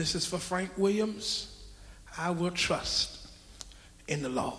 This is for Frank Williams. I will trust in the Lord.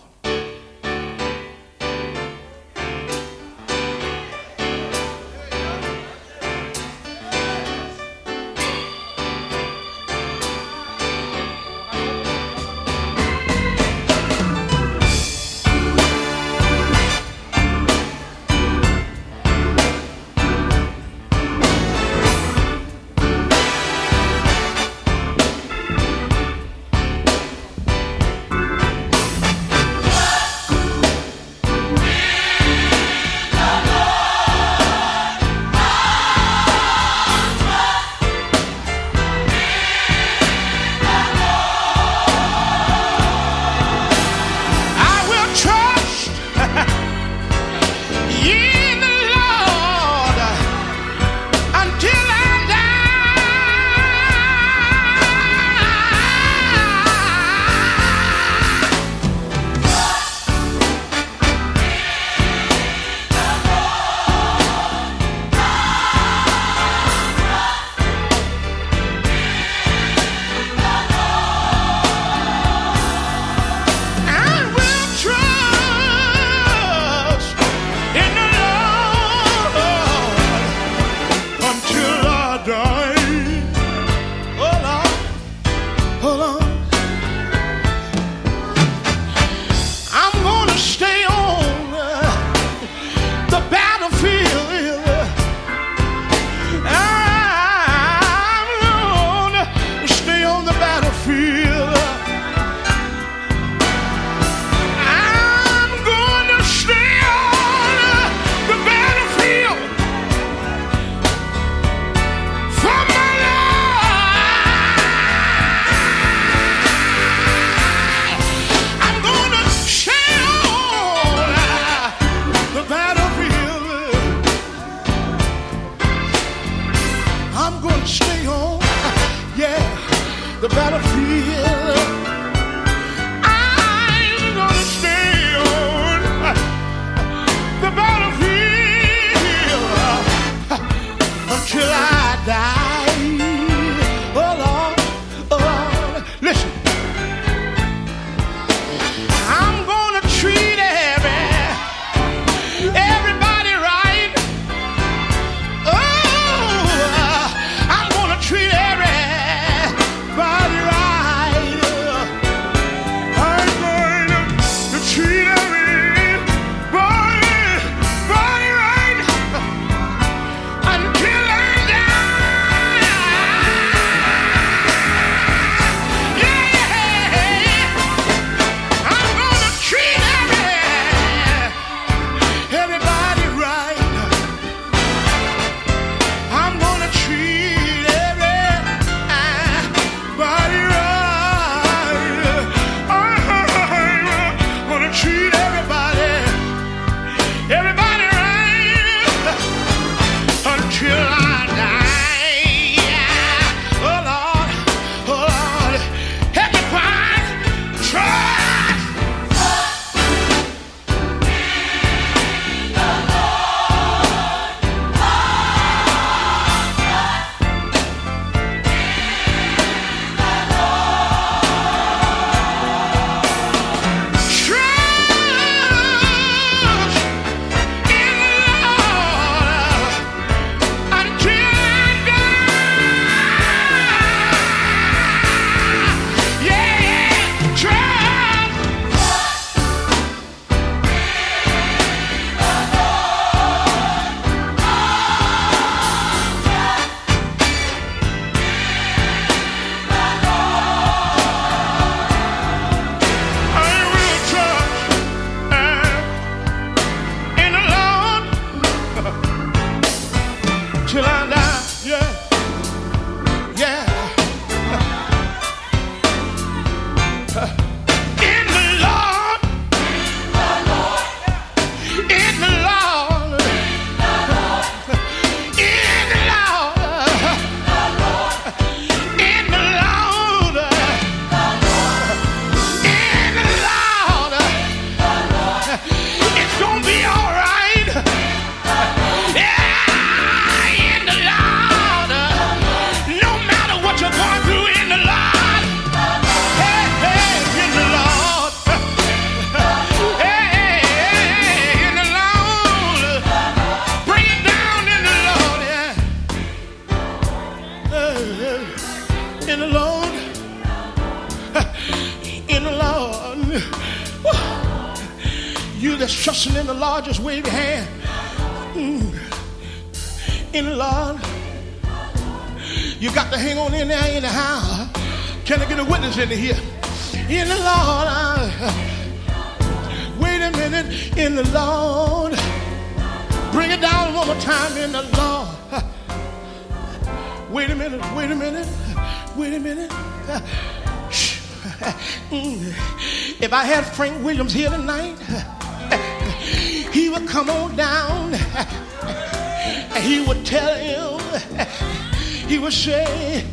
Frank Williams here tonight, he would come on down and he would tell him, he would say,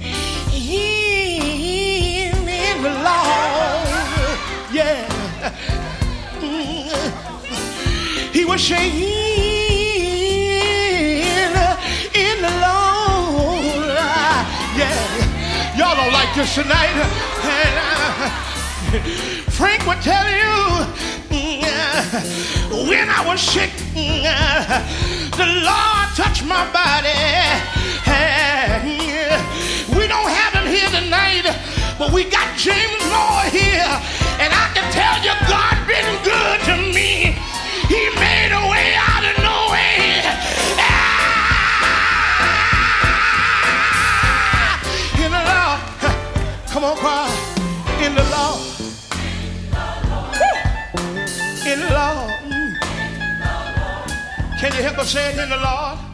"He in the Lord, yeah. He would say, "He in the yeah. Y'all don't like this tonight. And, uh, would tell you mm, when I was sick, mm, the Lord touched my body. We don't have him here tonight, but we got James Moore here, and I can tell you God been good to me. He made a way out of no way. Ah! In the Lord, come on, choir. In the Lord. Can you help us say it in the Lord?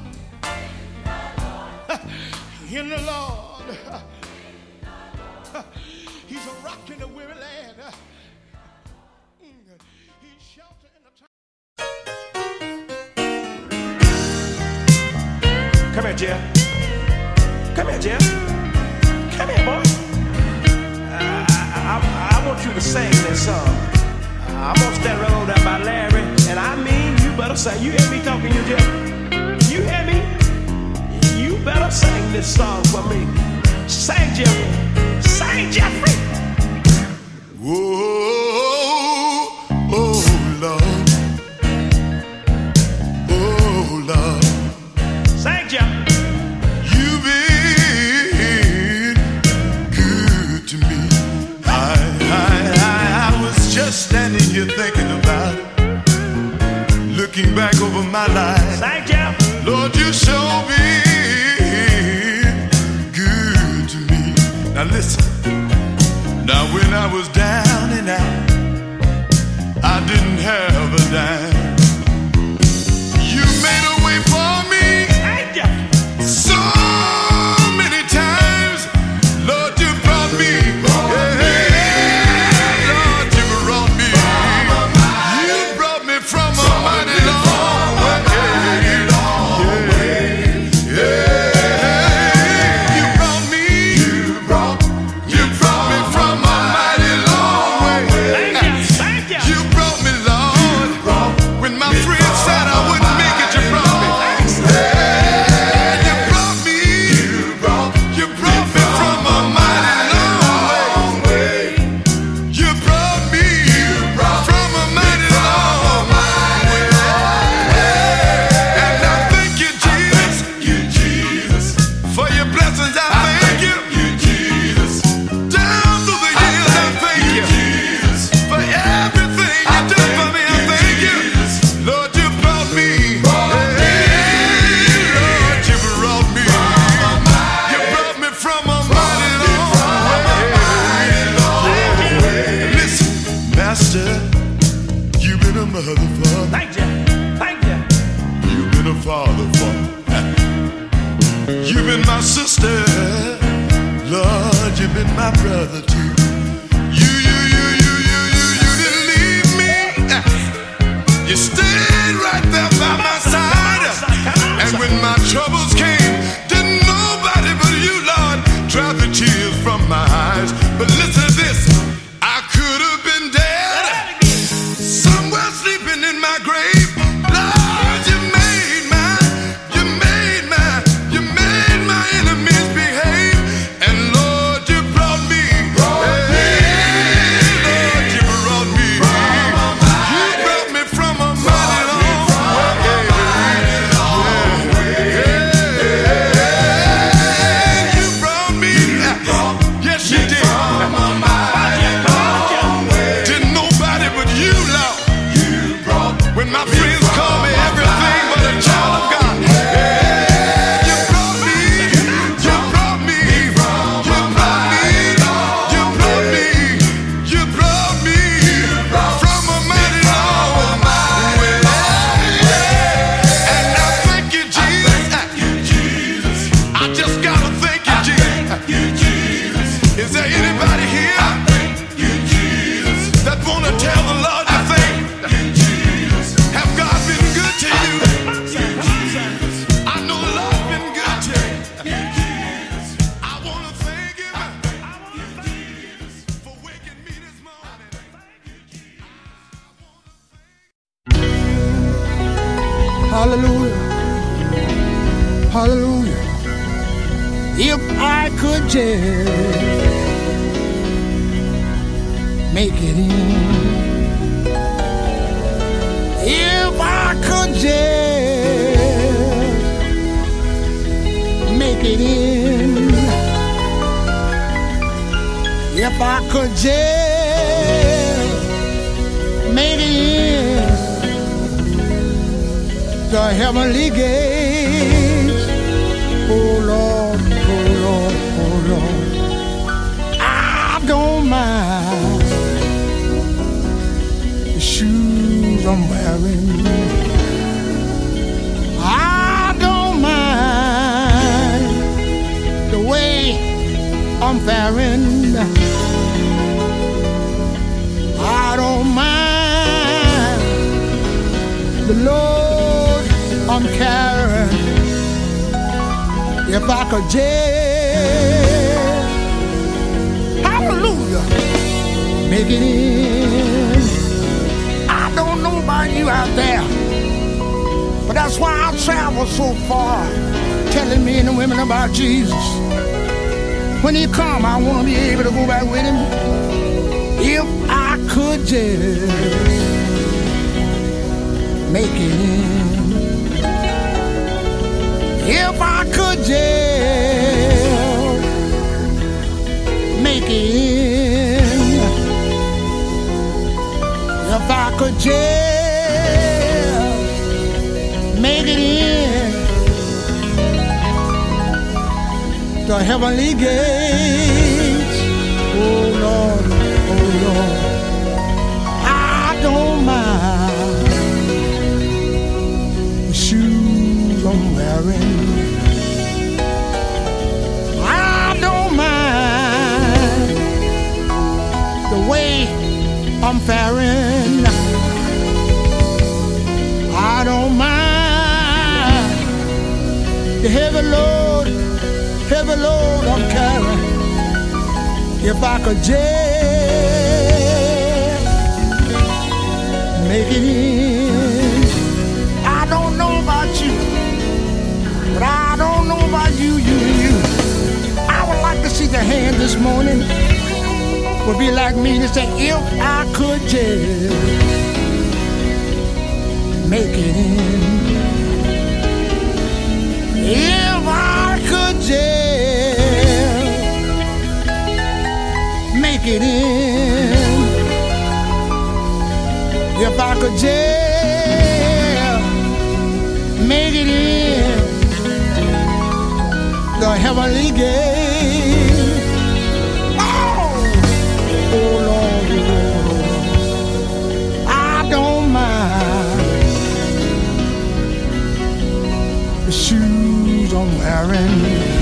the heavy load, heavy load I'm carrying. If I could just make it in, I don't know about you, but I don't know about you, you, you. I would like to see the hand this morning. Would be like me to say if I could just make it in. pack it in. If I could just make it in the heavenly gate. Oh, oh Lord, I don't mind the shoes I'm wearing.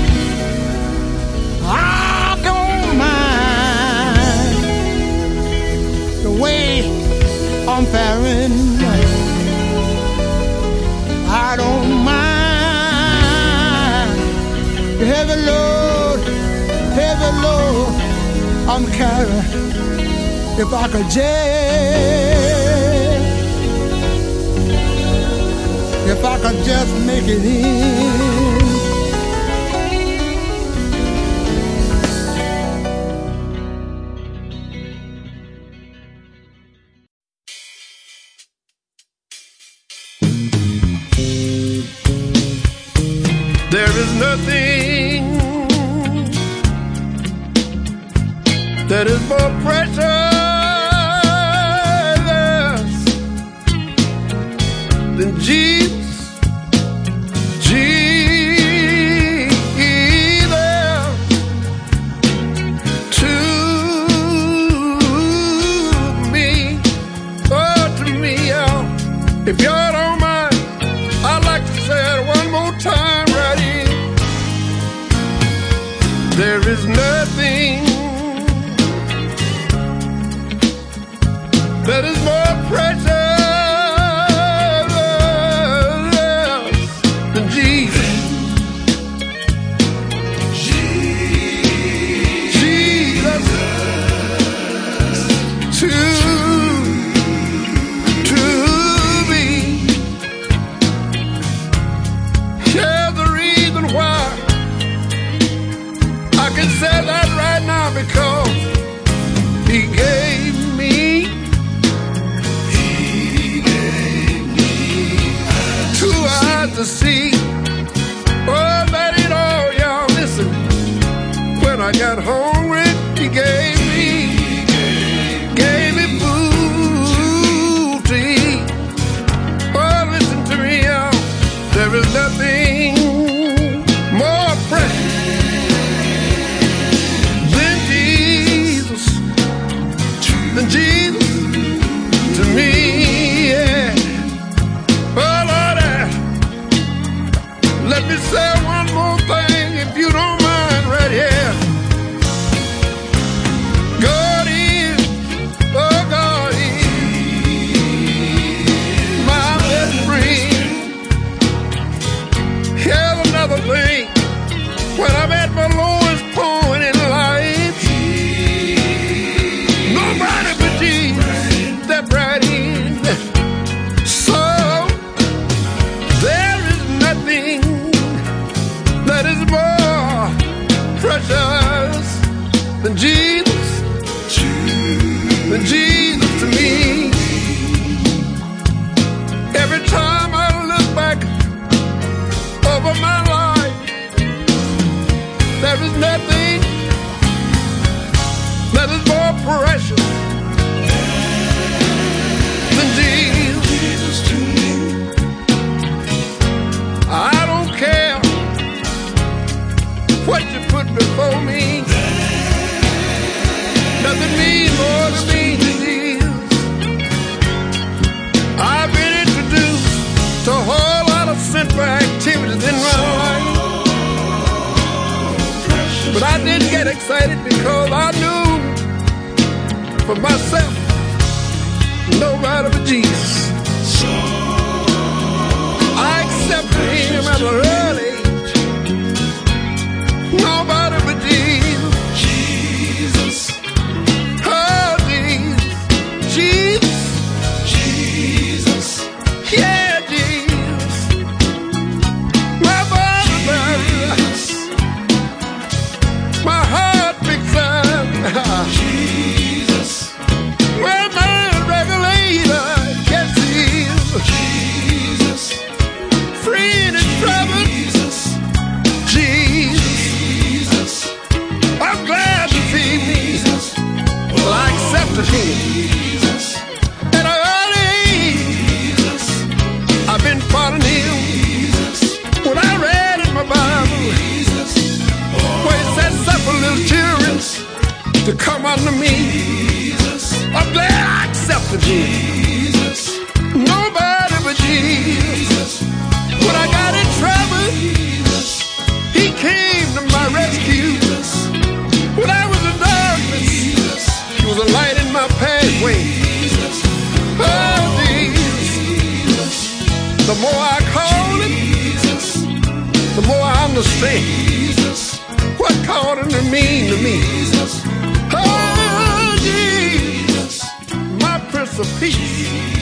I'm carrying. If I could just, if I could just make it in. didn't get excited because I knew for myself no right of Jesus. I accepted him at an early age. Nobody Jesus. Nobody but Jesus. When I got in trouble, He came to my rescue. When I was in darkness, He was a light in my pathway. Oh, Jesus. The more I call Him, the more I understand what calling Him mean to me. of peace.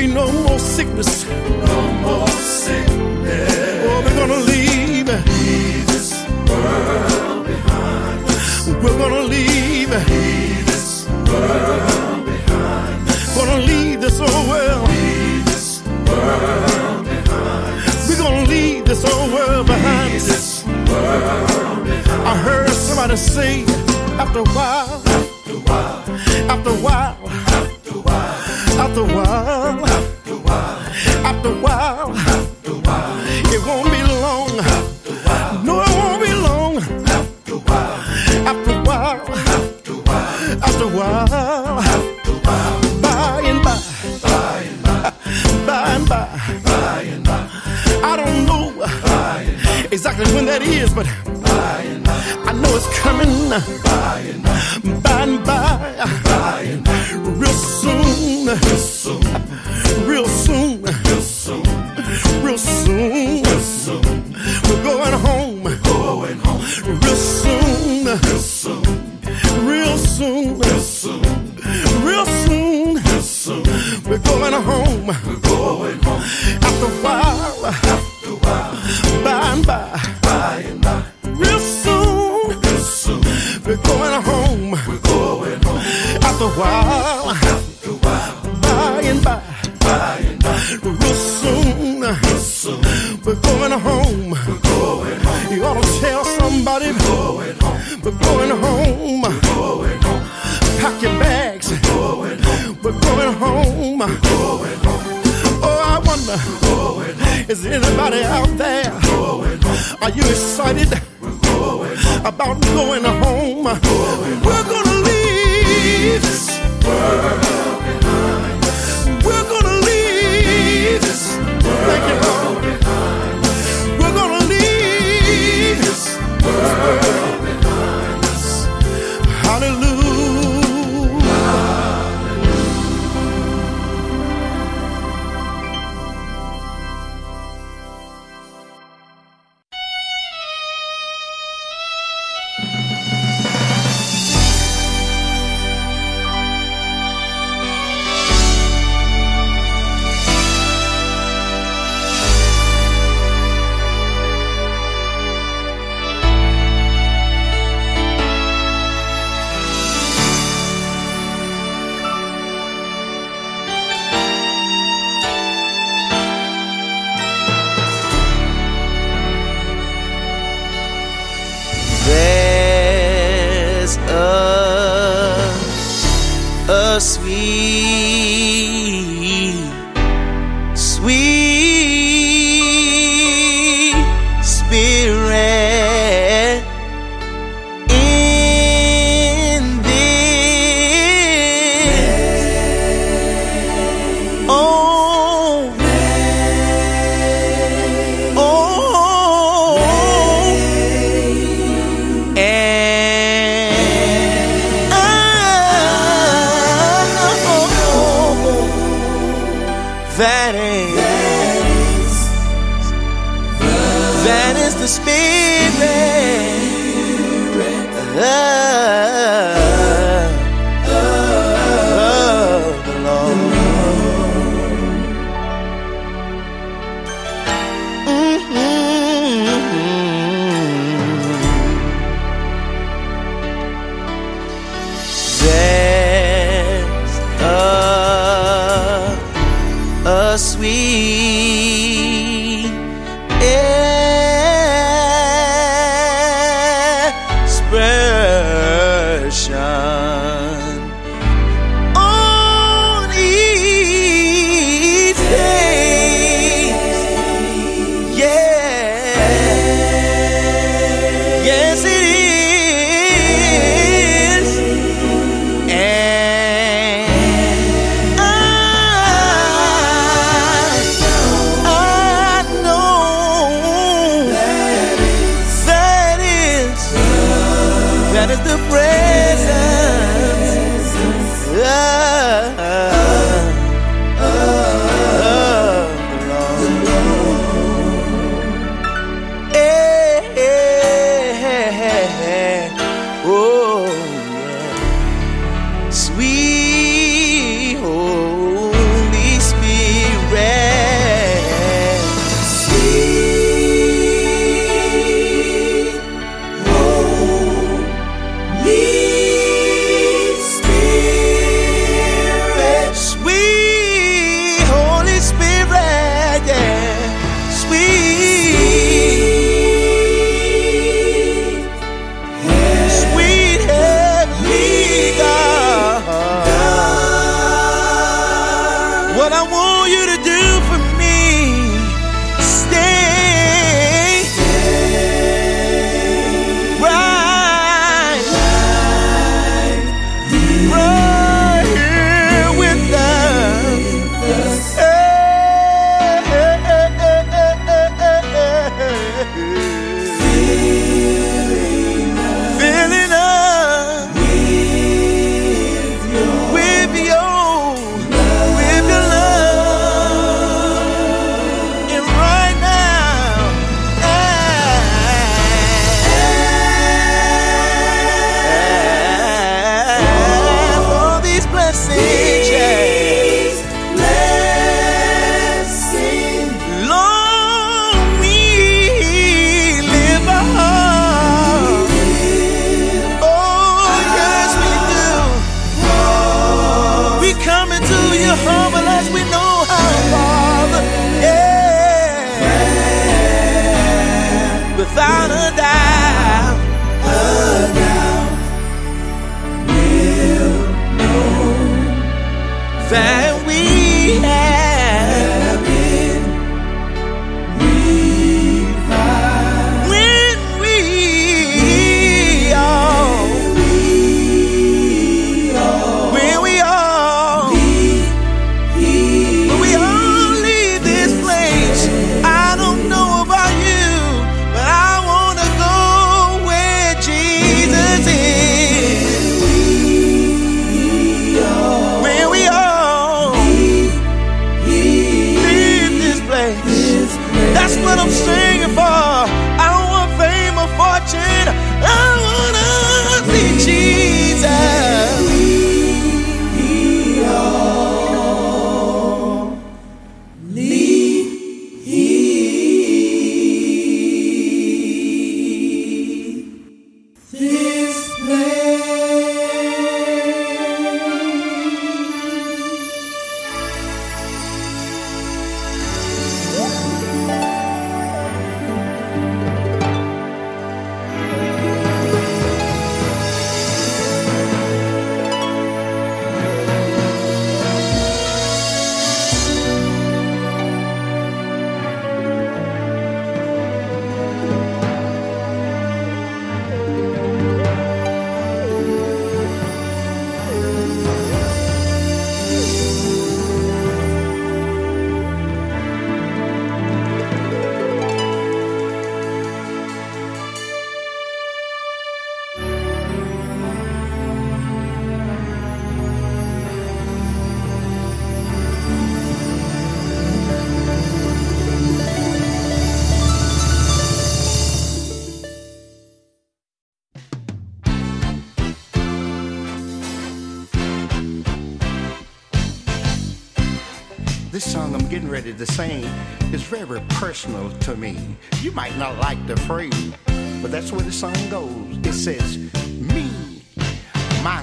be no more sickness. No more sickness. Oh, we're gonna leave. Leave this world behind. Us. We're gonna leave. Leave this world behind. Us. Gonna leave this old world. Leave this world behind. Us. We're gonna leave this old world behind. Leave this world behind. I heard somebody say after a while.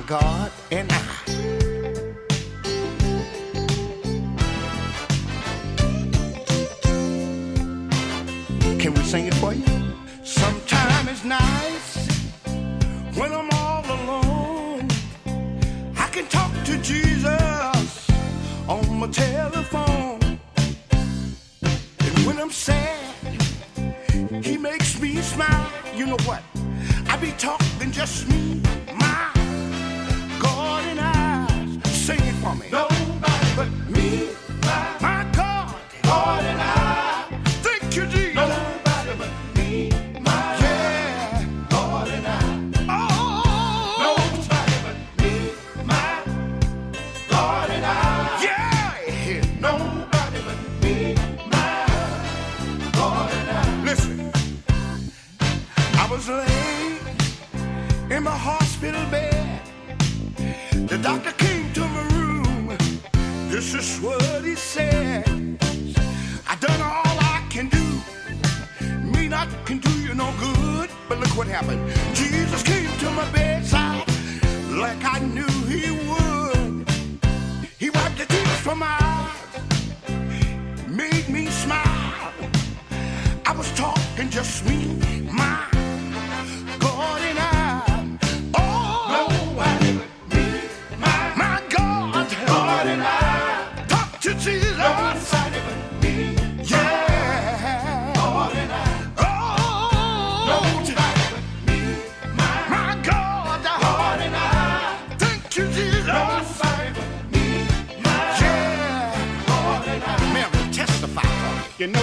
God, and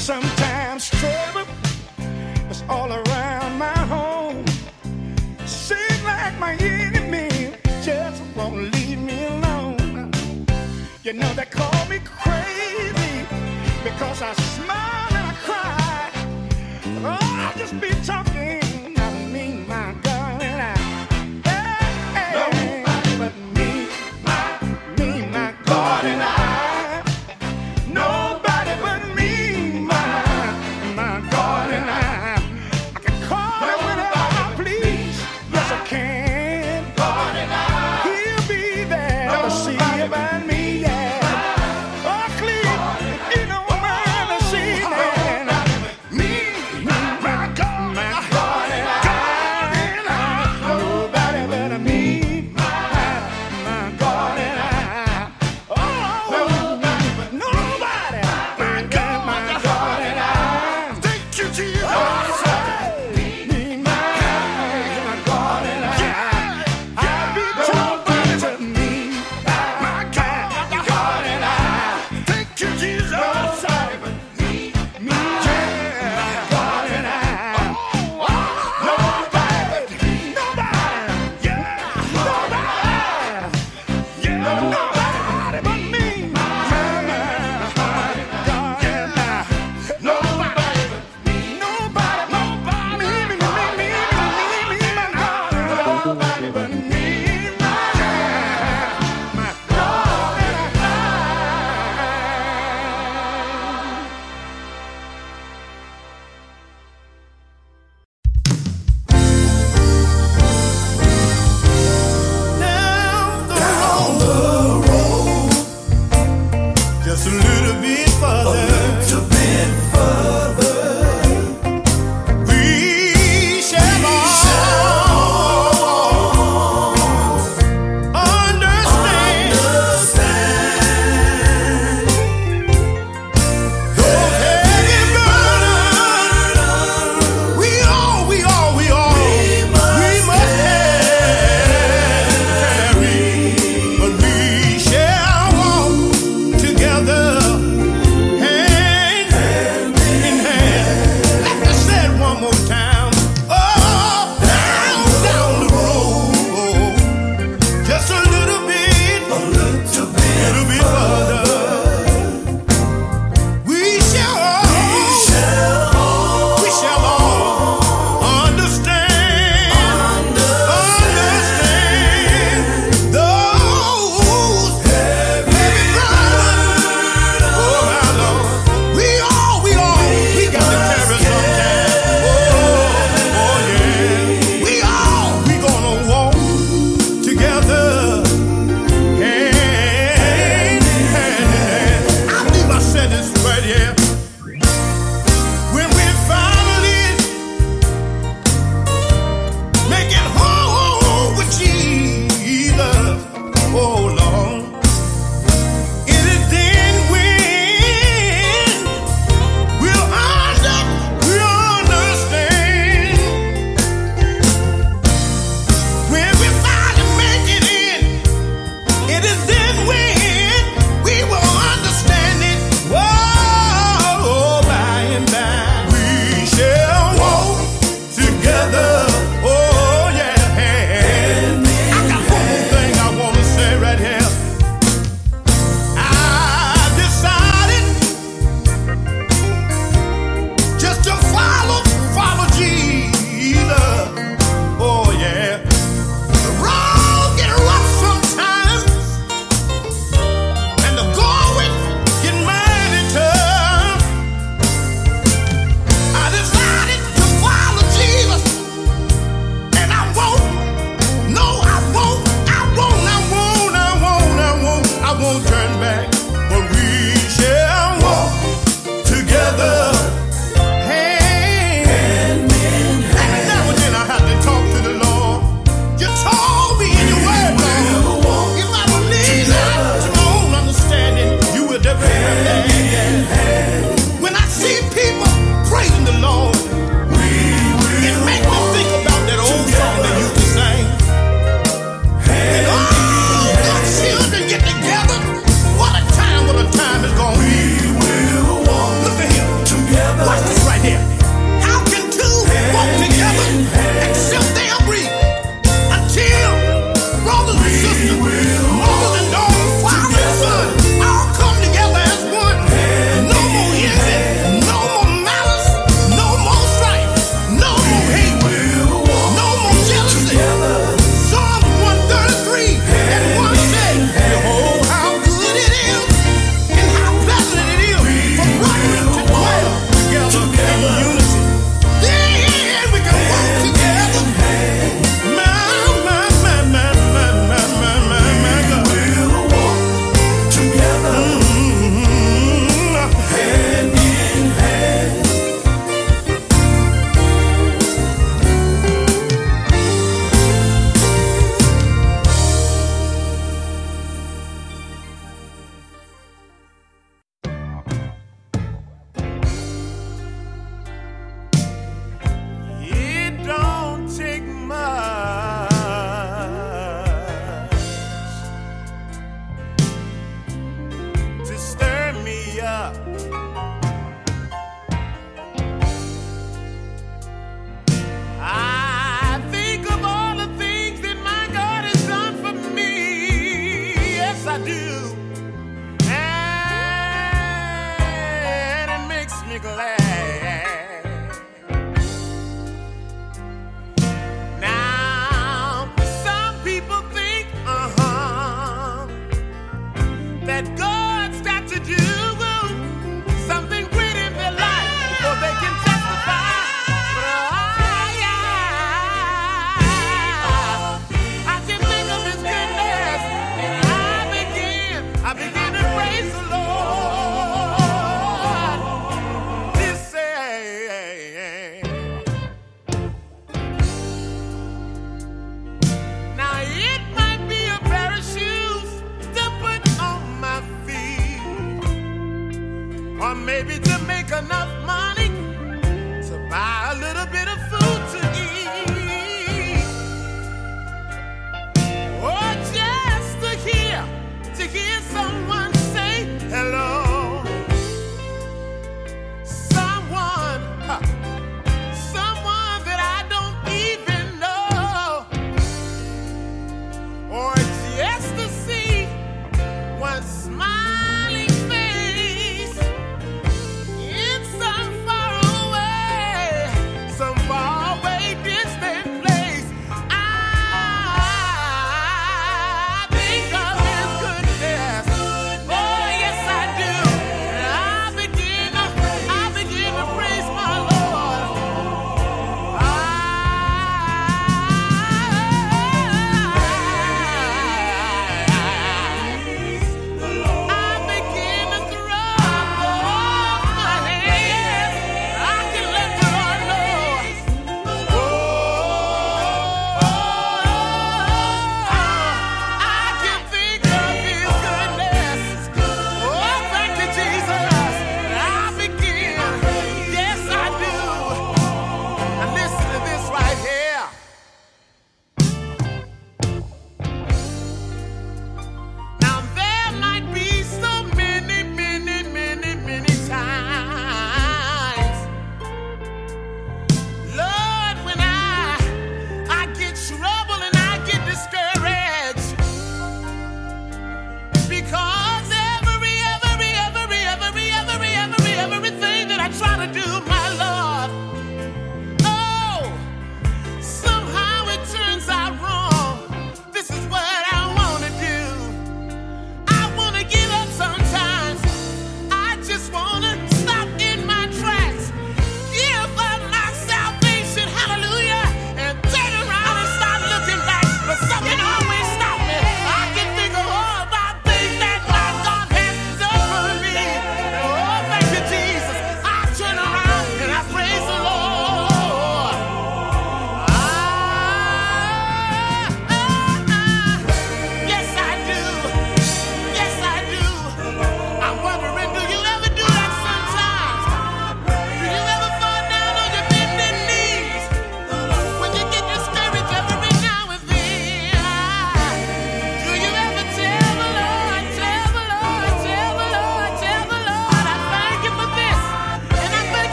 sometimes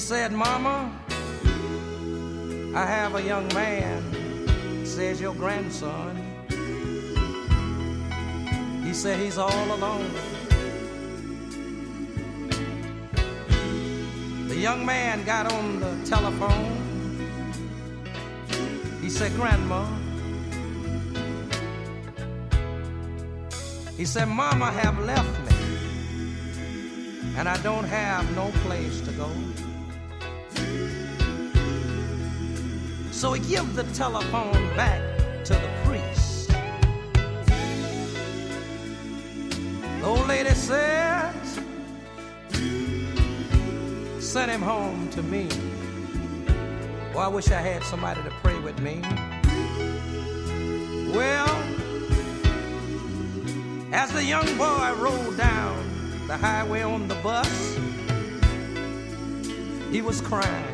said, Mama, I have a young man, says your grandson he said he's all alone. The young man got on the telephone. He said, Grandma, he said, Mama have left me, and I don't have no place to go. So he give the telephone back to the priest. The old lady said, send him home to me. Well, I wish I had somebody to pray with me. Well, as the young boy rolled down the highway on the bus, he was crying.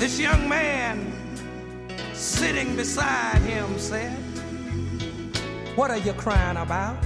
This young man sitting beside him said, what are you crying about?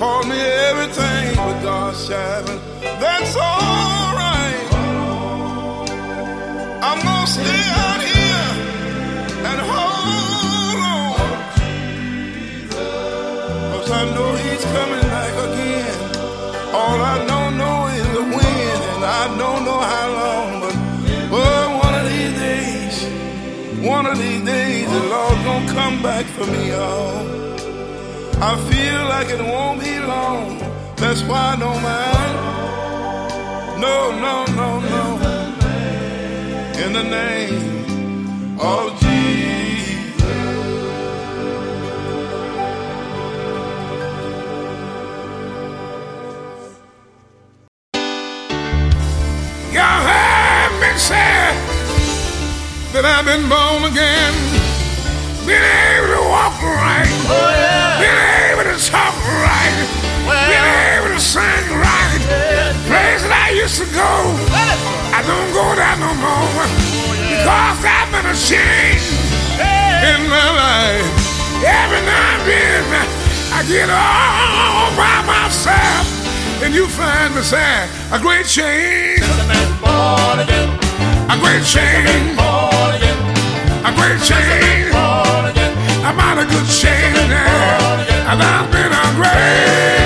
Call me everything but God's child. That's alright. I'm gonna stay out here and hold on. Cause I know he's coming back again. All I don't know is the when, and I don't know how long, but boy, one of these days, one of these days, the Lord's gonna come back for me, y'all. I feel like it won't be long. That's why I don't mind. No, no, no, no. In the name of Jesus. Y'all have been said that I've been born again. Been able to walk right. Oh, Talk right. Been able to sing right. Place that I used to go. I don't go there no more. Because I've been a change in my life. Every now and then I get all by myself. And you find me saying a great change. A great change. A great change. I'm on a good change now. And I've been a great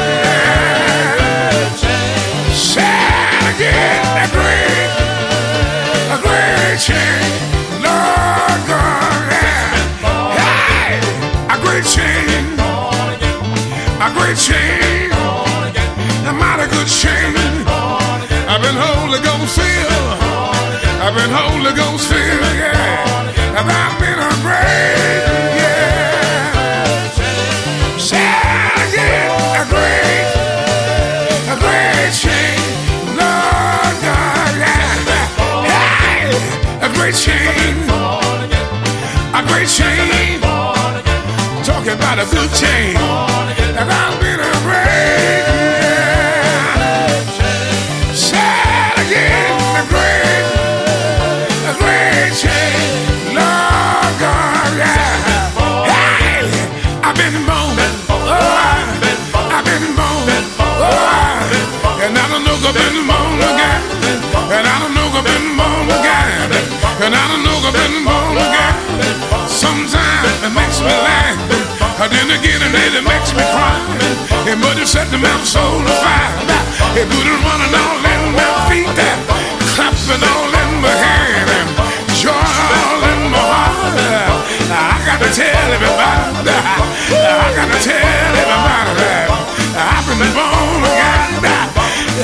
I've been Holy Ghost filled. About a good change. It makes me cry. And but it set the mountain soul to fire. It put it running all in my feet. Clapping all in my hand. And joy all in my heart. I got to tell everybody. I got to tell everybody that I've been born again.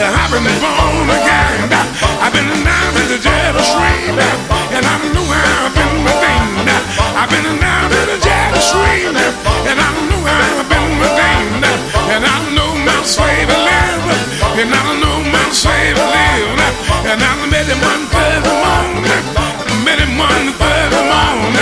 I've been born again. I've been down to the jealous stream. And I know I've been redeemed. I've been my Savior lives. And I don't know my Savior lives. And I met him one Thursday morning. Met him one Thursday morning.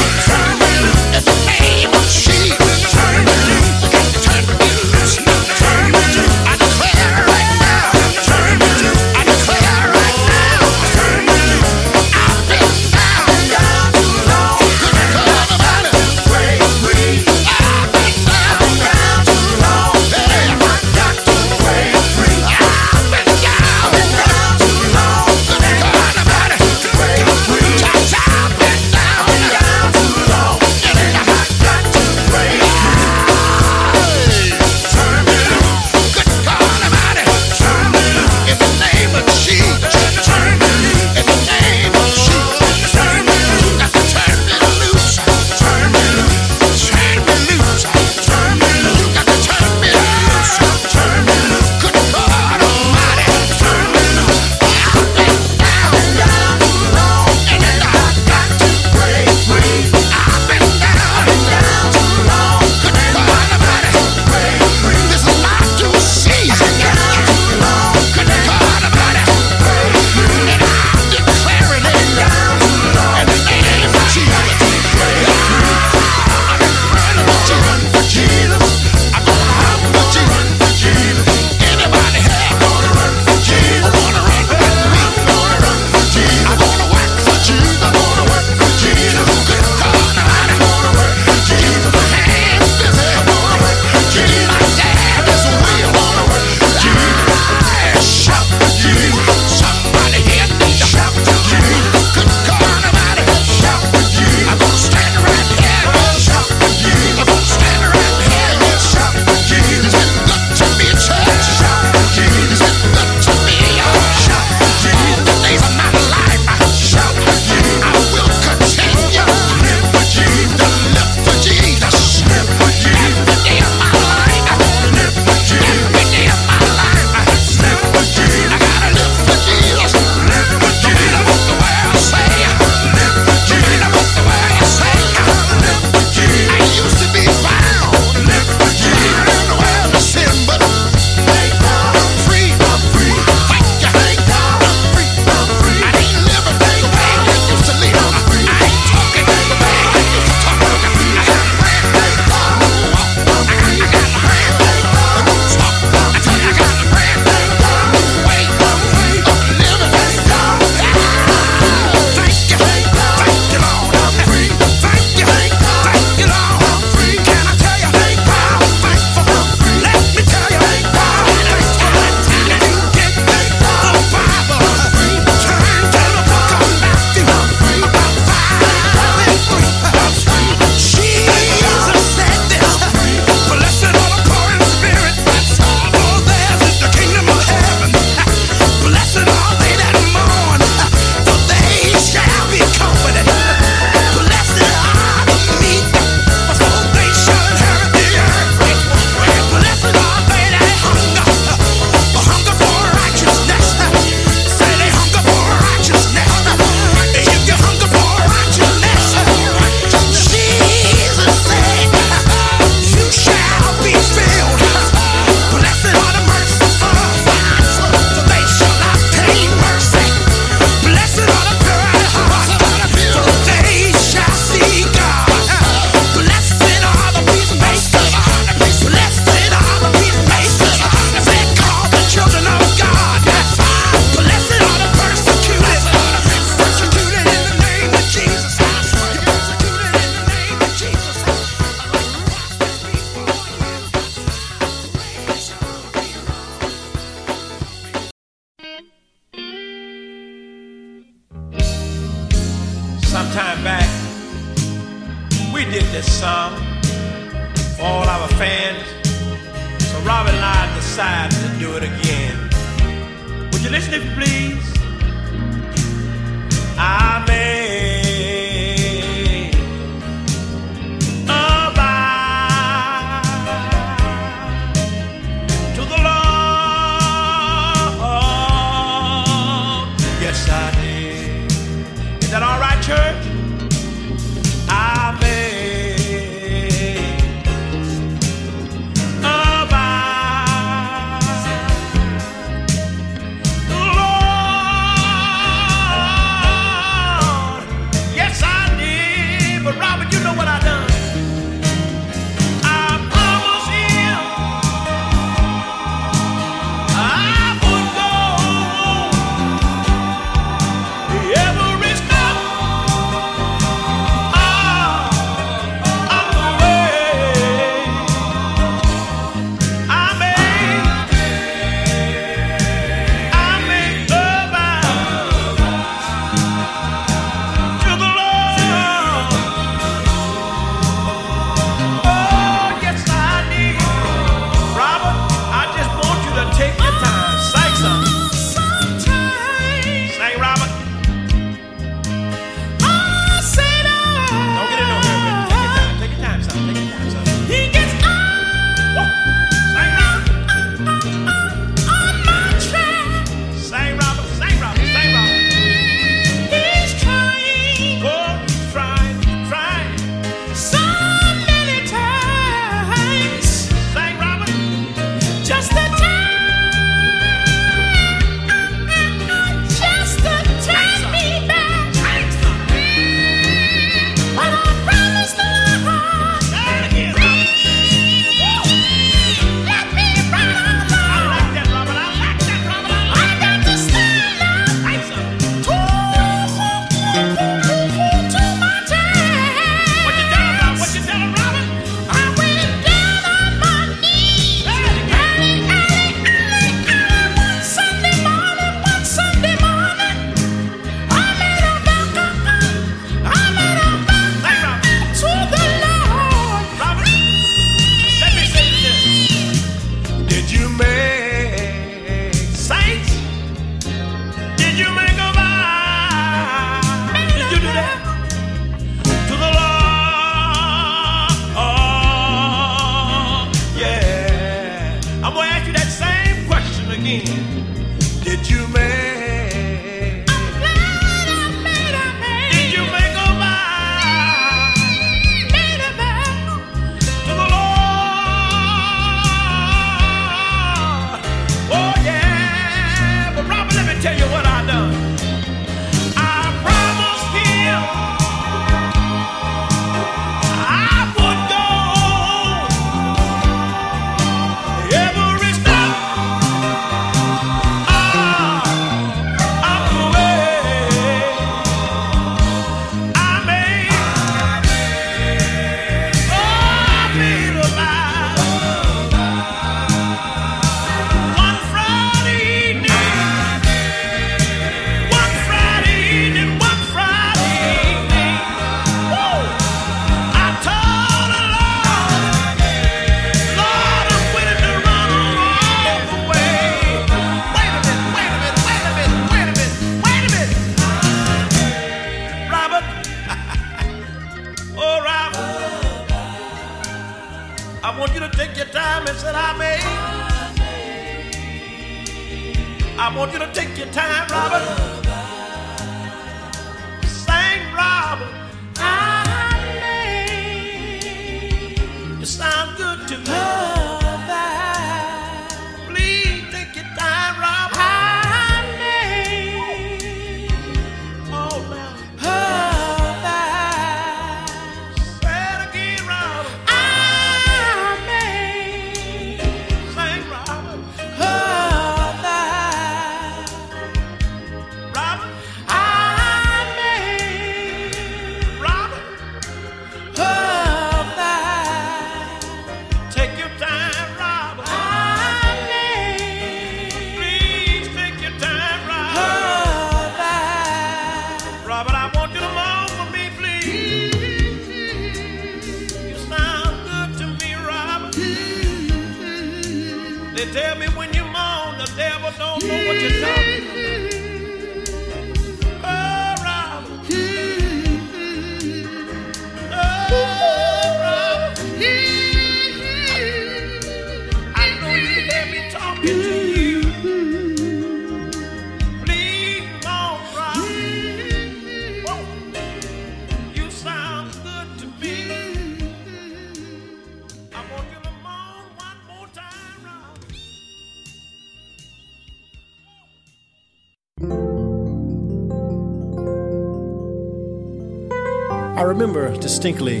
I remember distinctly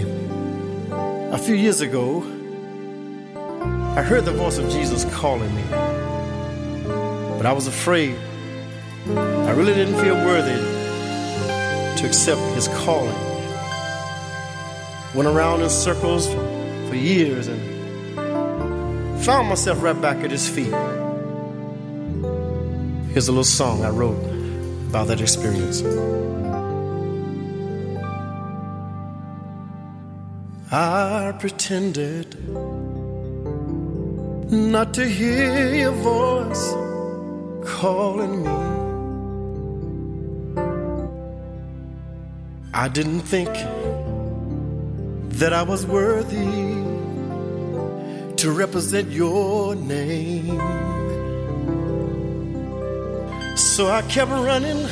a few years ago, I heard the voice of Jesus calling me. But I was afraid. I really didn't feel worthy to accept his calling. Went around in circles for years and found myself right back at his feet. Here's a little song I wrote about that experience. I pretended not to hear your voice calling me. I didn't think that I was worthy to represent your name. So I kept running.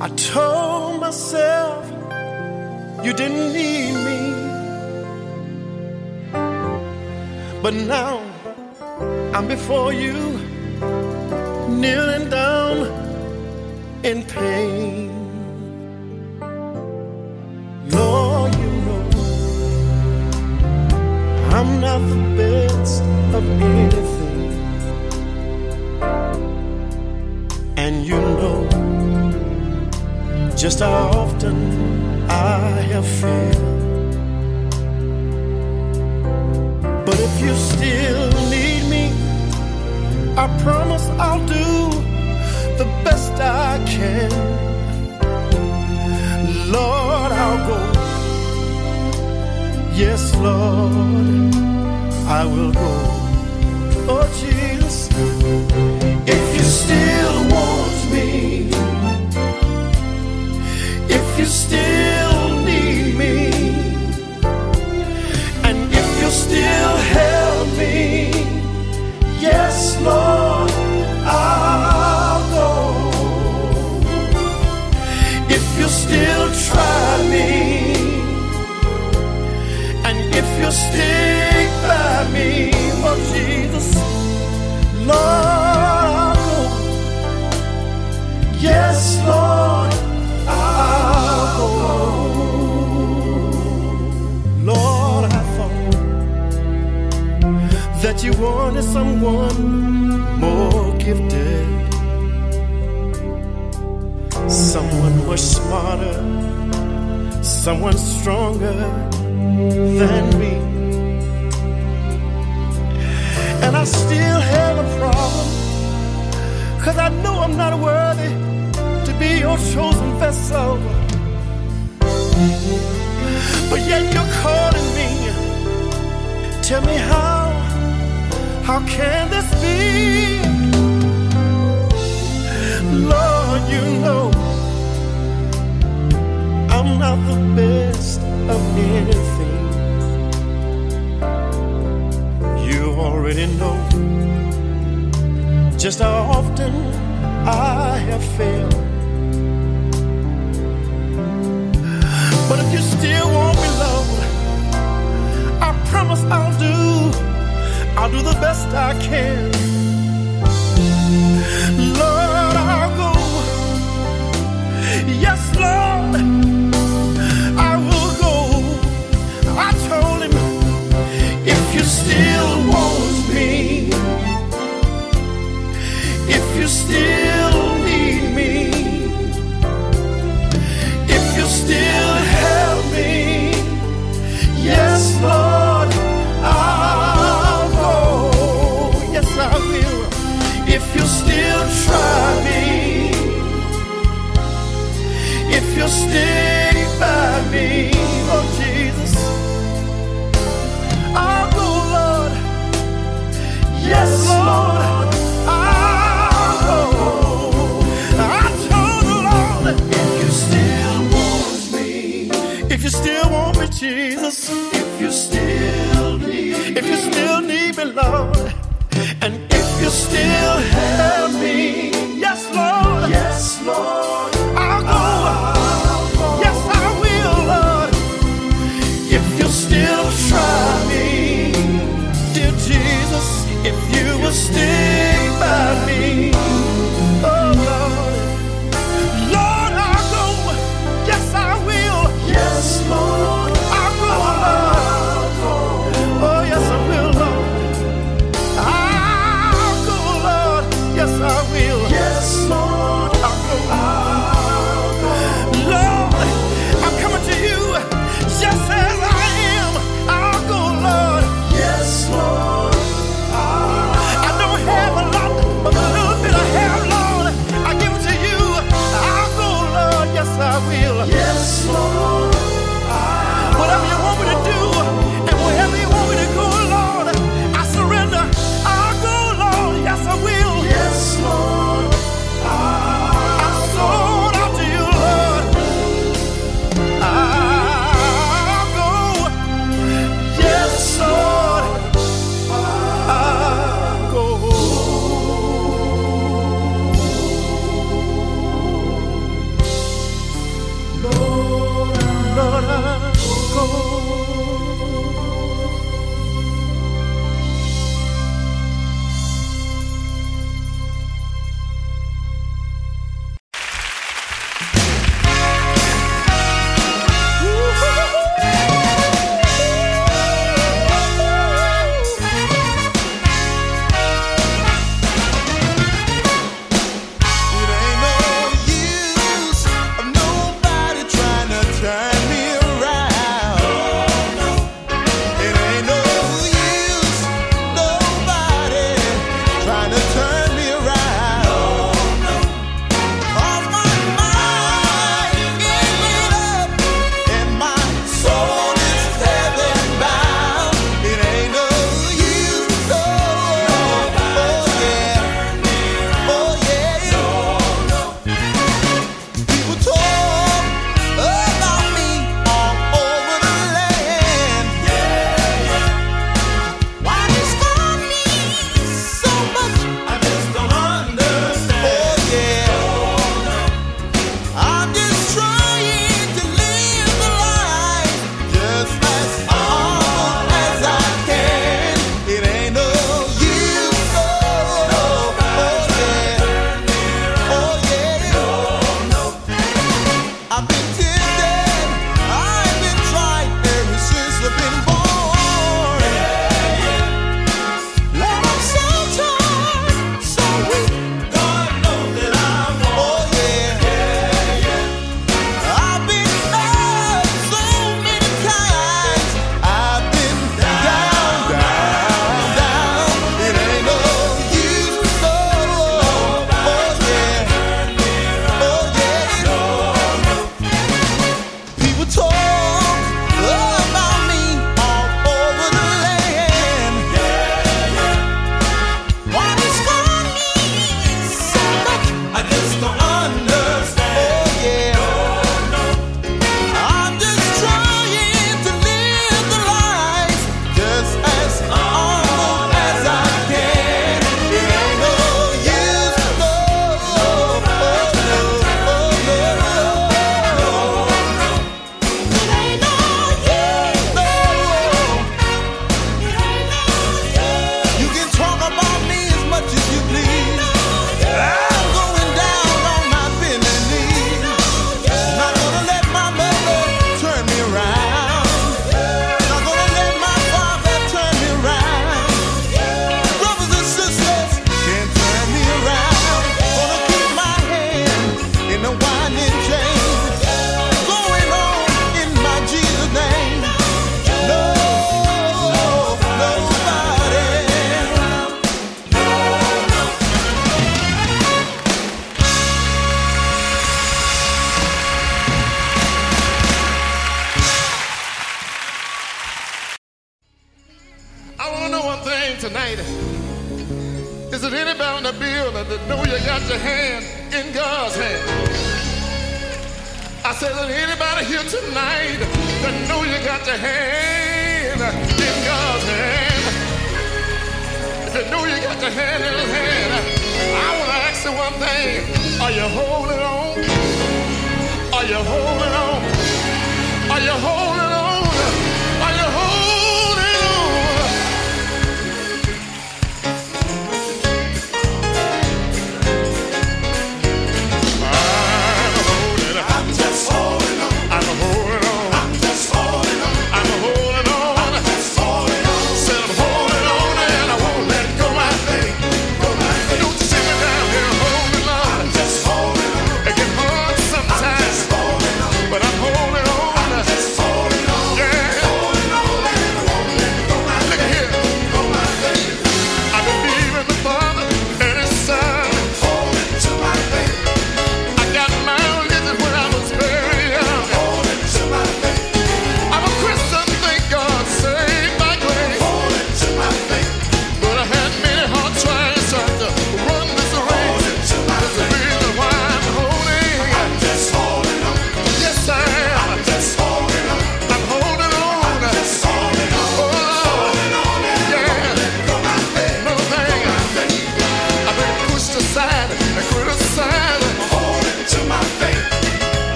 I told myself you didn't need me. But now I'm before you, kneeling down in pain. Lord, you know I'm not the best of anything. Just how often I have failed. But if you still need me, I promise I'll do the best I can. Lord, I'll go. Yes, Lord, I will go. Oh, Jesus, if you still if you still need me, and if you still help me, yes, Lord, I'll go. If you still try me, and if you stick by me, oh Jesus, Lord, you wanted someone more gifted, someone was smarter, someone stronger than me. And I still have a problem, cause I know I'm not worthy to be your chosen vessel. But yet you're calling me. Tell me how, how can this be? Lord, you know I'm not the best of anything. You already know just how often I have failed. But if you still want me, Lord, I promise I'll do, I'll do the best I can. Lord, I'll go. Yes, Lord, I will go. I told him, if you still want me, if you still you'll stay by me, oh Jesus. I'll go, Lord. Yes, Lord. I'll go. I told the Lord if you still want me, if you still want me, Jesus, if you still need, if you still need me, Lord, and if you still have me, yes, Lord. Yes, Lord.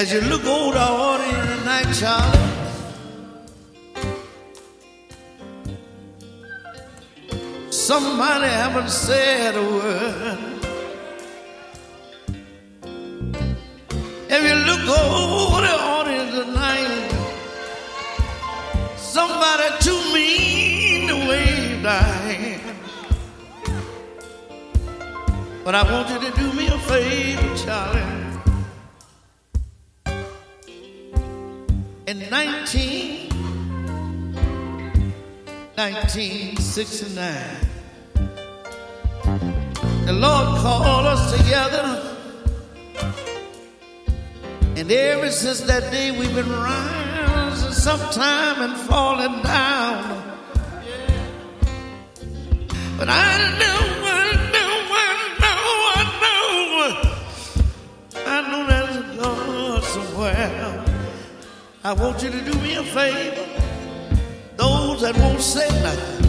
As you look over the audience tonight, Charlie. Somebody haven't said a word. If you look over the audience tonight, somebody too mean to wave their hand. But I want you to do me a favor, Charlie. In 19, 1969, the Lord called us together. And ever since that day, we've been rising sometime and falling down. But I know, I want you to do me a favor. Those that won't say nothing,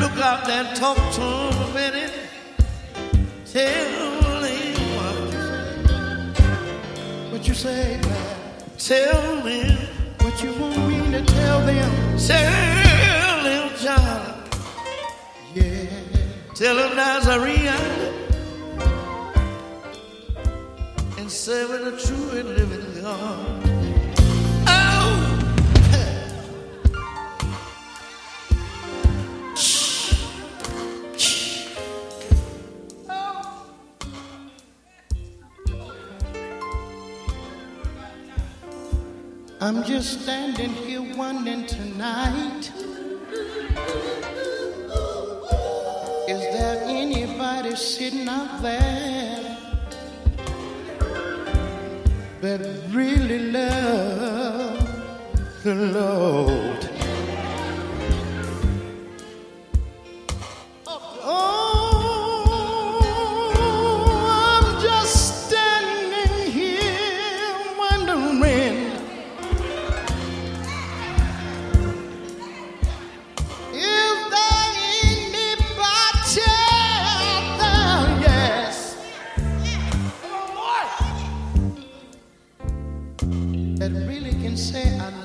look out there and talk to them a minute. Tell them what, what you say, man. Tell them what you want me to tell them. Tell them, John. Yeah. Tell them Nazarene and serve the true and living God. I'm just standing here wondering tonight. Is there anybody sitting out there that really loves the Lord?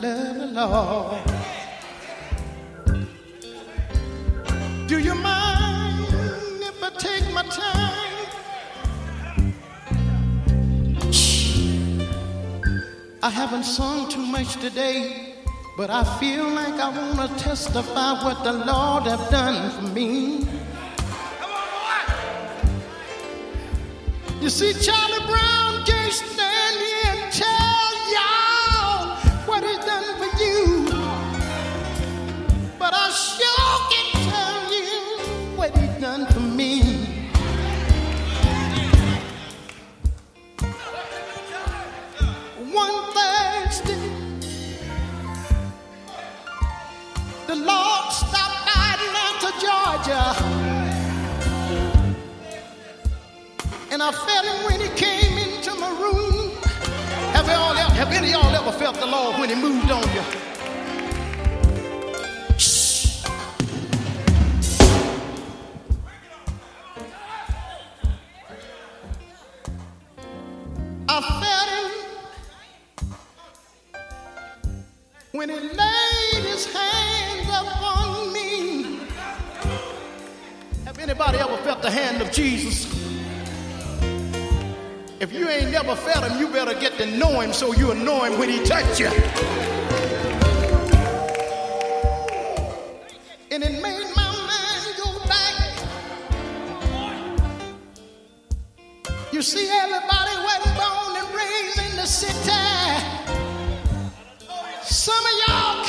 Lord. Do you mind if I take my time? I haven't sung too much today, but I feel like I want to testify what the Lord have done for me. You see, Charlie Brown gave. Georgia. And I felt him when he came into my room. Have, ever- have any of y'all ever felt the Lord when he moved on you? I felt him when he laid his hands upon anybody ever felt the hand of Jesus? If you ain't never felt him, you better get to know him so you'll know him when he touch you. And it made my mind go back. You see, everybody wasn't born and raised in the city. Some of y'all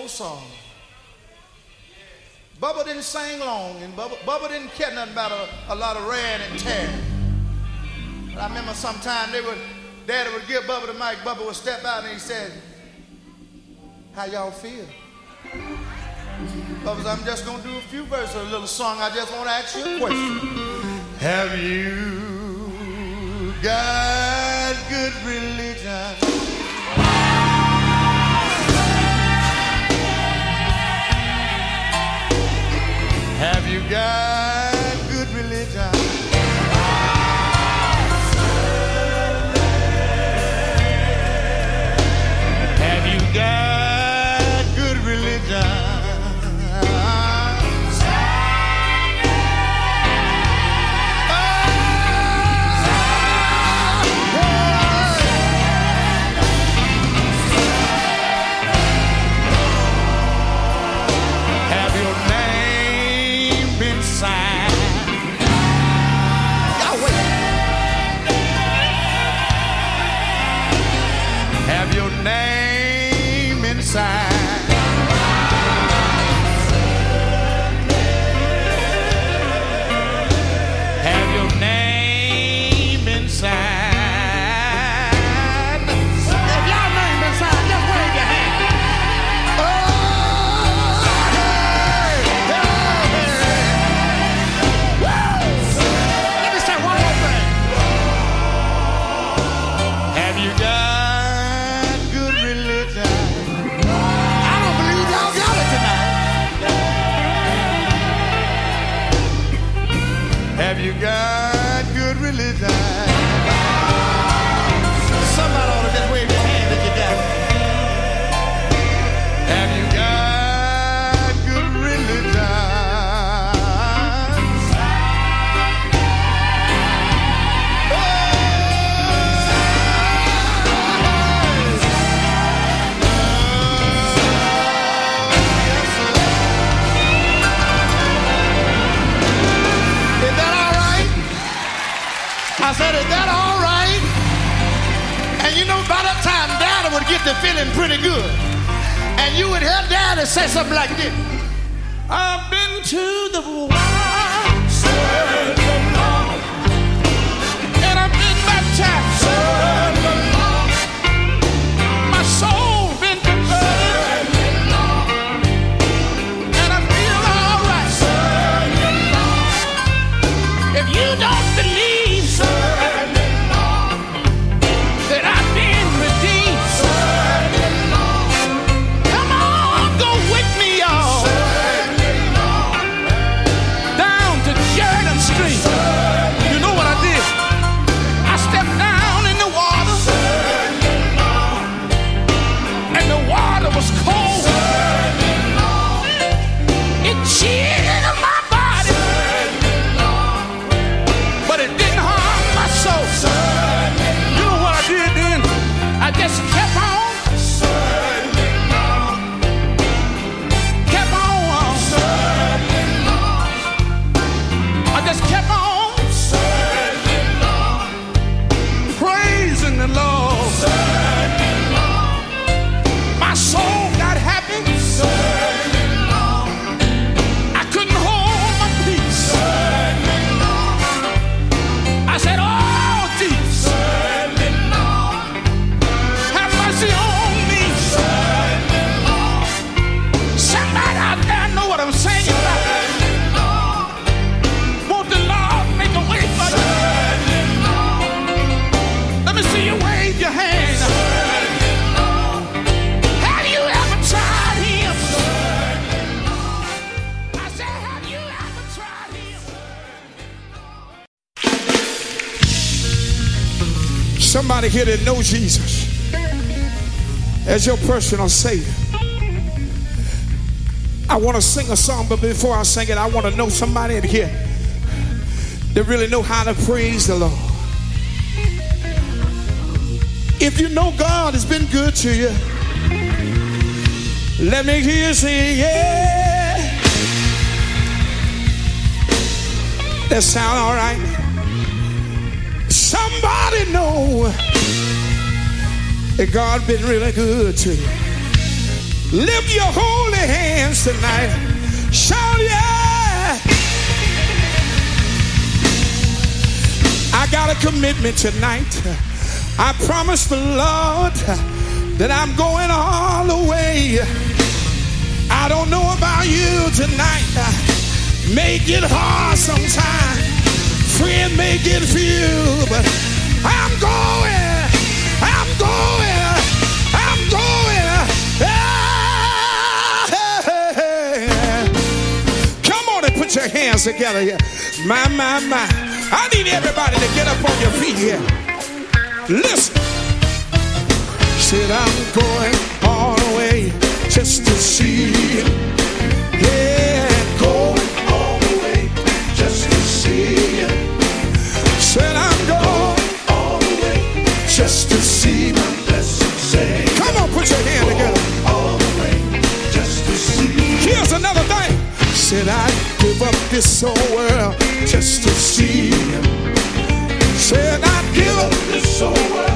old songs. Bubba didn't sing long, and Bubba, Bubba didn't care nothing about a, a lot of ran and tear. But I remember sometime they would, Daddy would give Bubba the mic. Bubba would step out and he said, "How y'all feel?" Bubba "I'm just gonna do a few verses of a little song. I just want to ask you a question. Have you got good religion?" Have you got good religion? Have you got feeling pretty good. And you would hear Daddy say something like this. I've been to the Jesus as your personal Savior. I want to sing a song, but before I sing it, I want to know somebody in here that really know how to praise the Lord. If you know God has been good to you, let me hear you say, yeah. That sound all right? Somebody know that God been really good to you. Lift your holy hands tonight. Shout yeah. I got a commitment tonight. I promise the Lord that I'm going all the way. I don't know about you tonight. May get hard sometimes. Friend may get few, but I'm going. Hands together here. My, my, my. I need everybody to get up on your feet here. Listen. Said I'm going all the way just to see. Yeah, Said I'd give up this whole world just to see him. Said I'd give up this whole world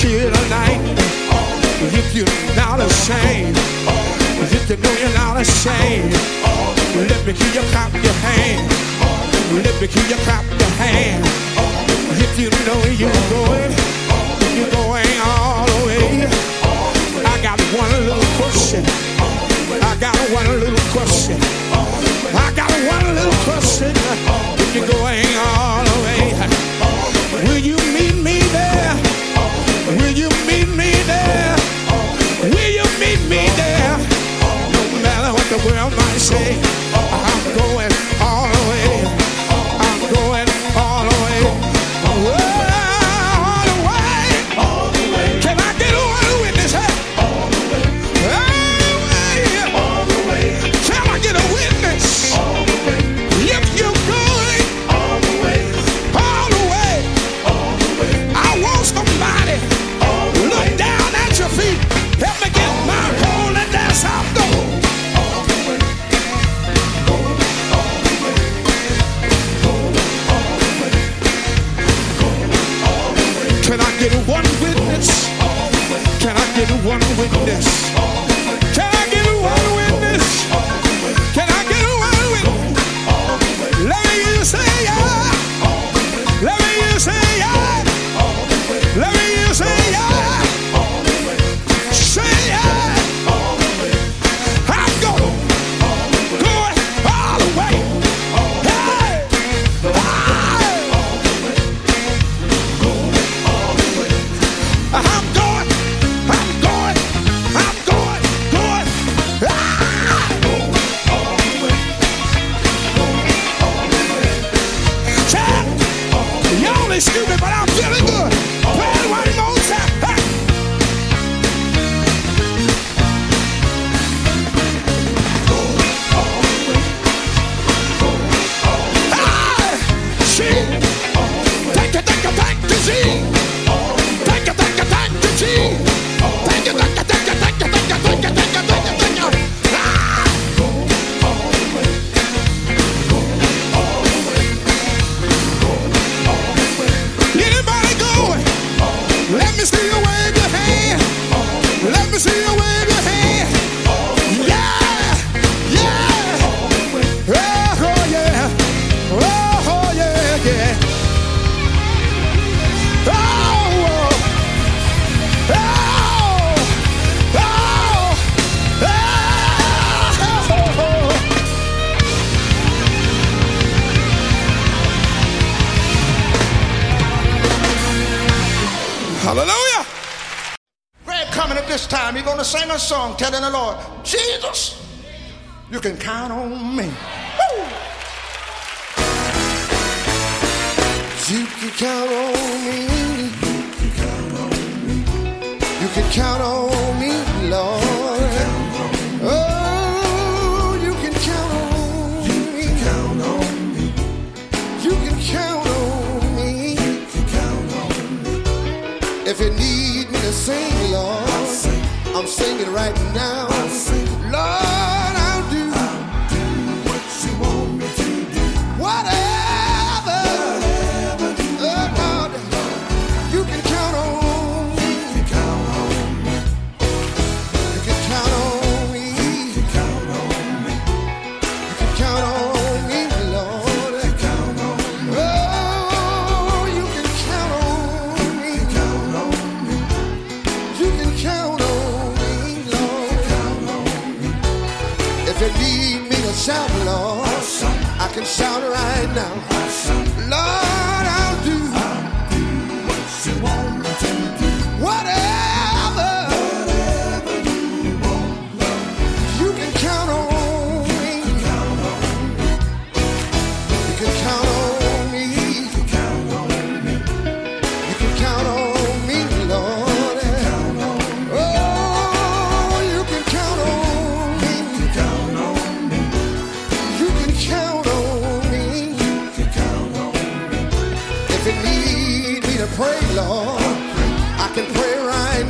Tonight, night. If you're not ashamed, if you know you're not ashamed, let me hear you clap your hand. Let me hear you clap your hand. If you know you're going, you're going all the way. I got one little question. I got one little question. I got one little question. If you're going all the way, will you? Say.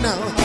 Now.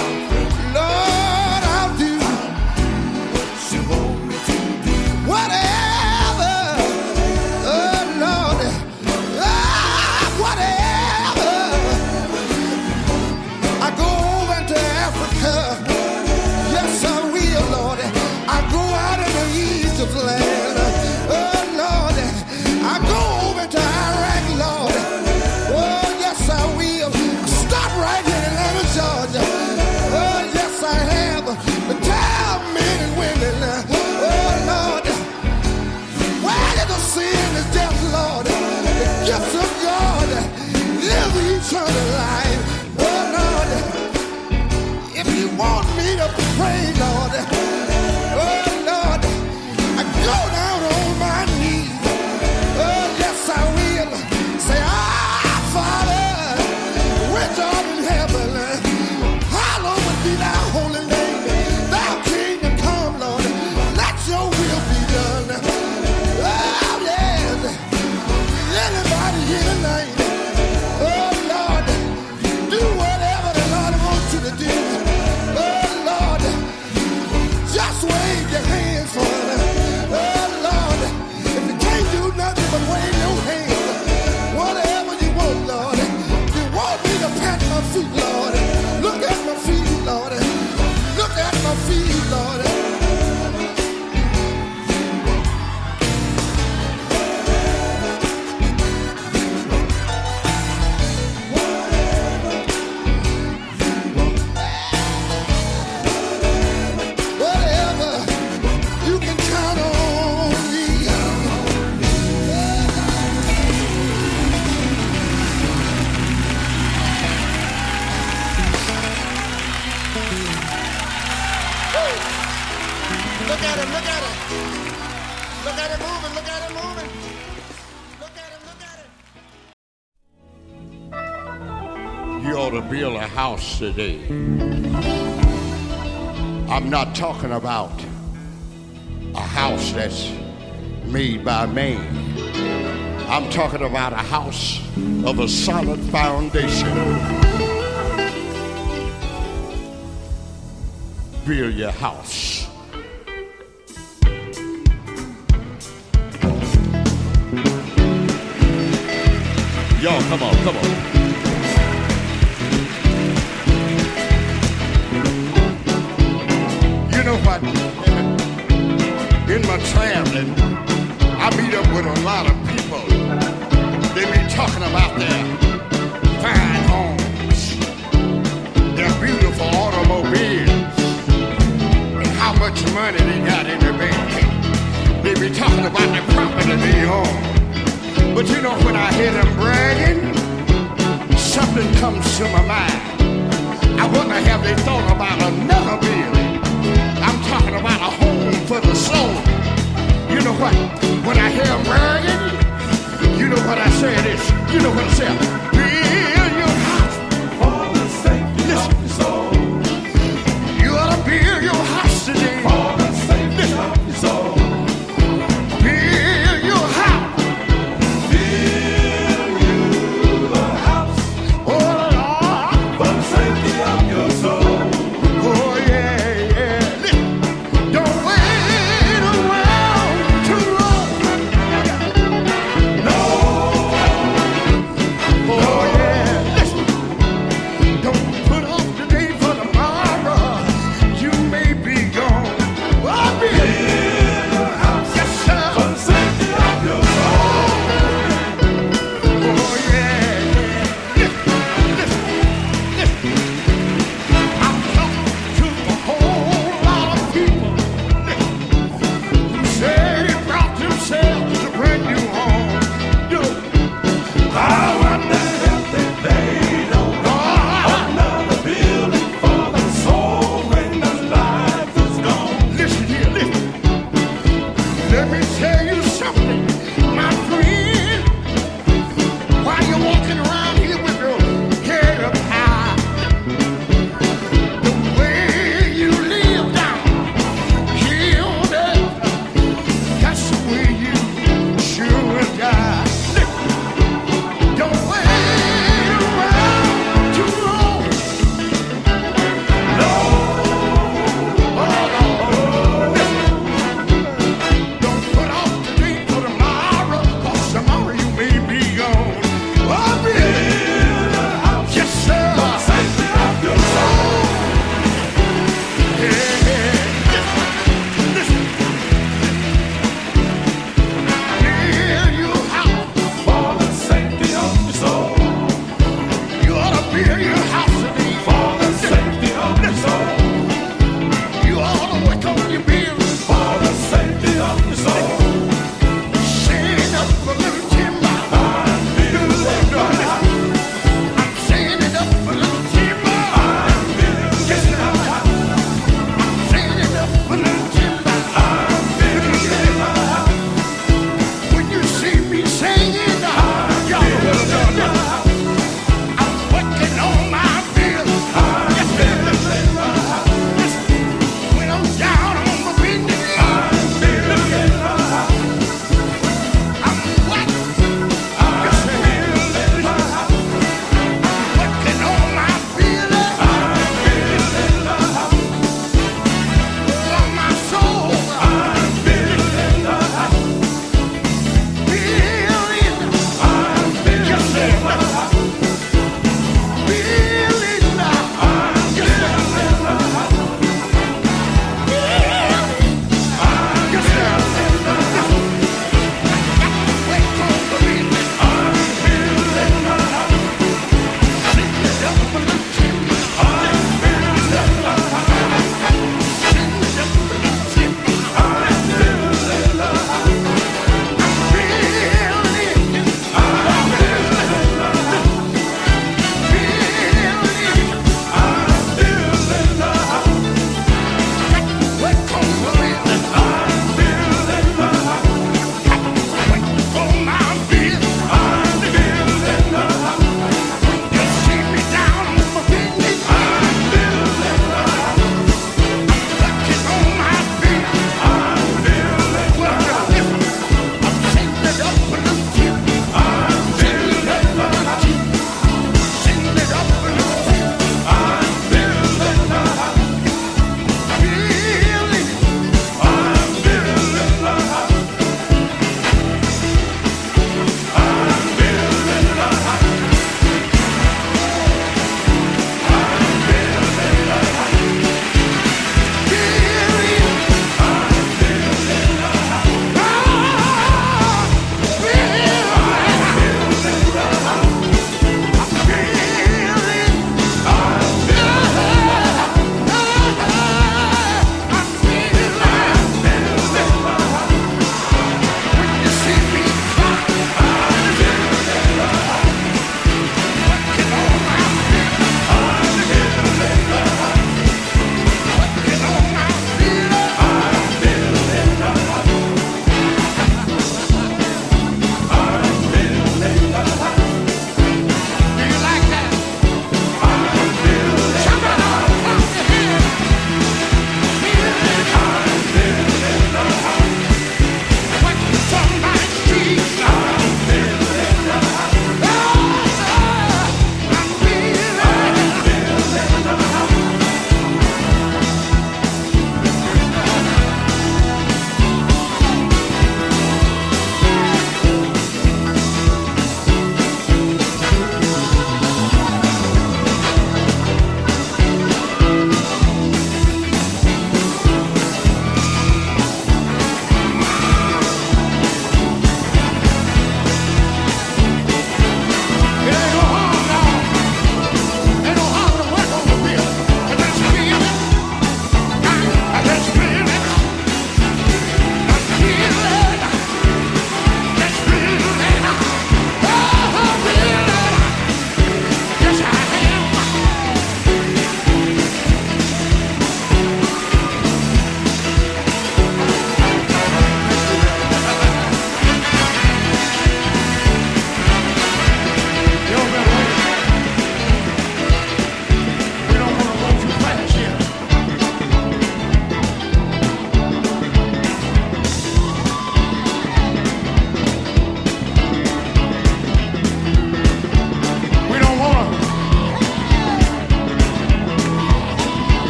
today. I'm not talking about a house that's made by man. I'm talking about a house of a solid foundation. Build your house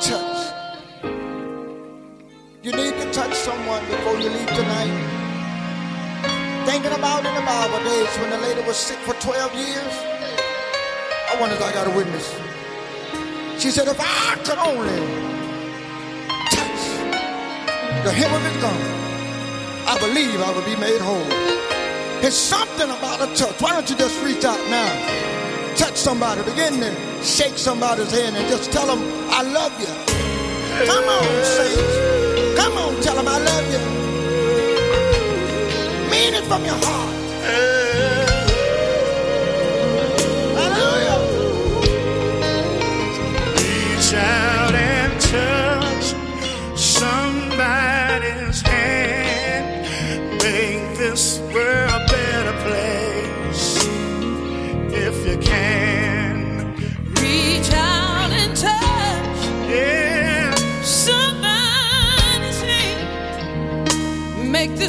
church. You need to touch someone before you leave tonight. Thinking about in the Bible days when the lady was sick for 12 years. I wonder if I got a witness. She said, if I could only touch the hem of his garment, I believe I would be made whole. It's something about a touch. Why don't you just reach out now? Touch somebody. Begin there shake somebody's hand and just tell them, I love you. Come on, saints. Come on, tell them I love you. Mean it from your heart.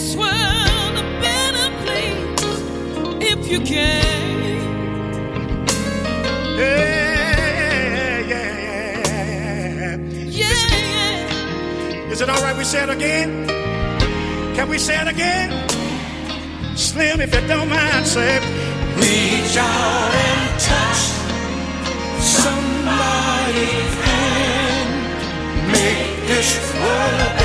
this world a better place if you can. Yeah, yeah, yeah, yeah. Is, yeah. is it all right we say it again? Can we say it again? Slim, if you don't mind, say Reach out and touch somebody's hand. Make this world a better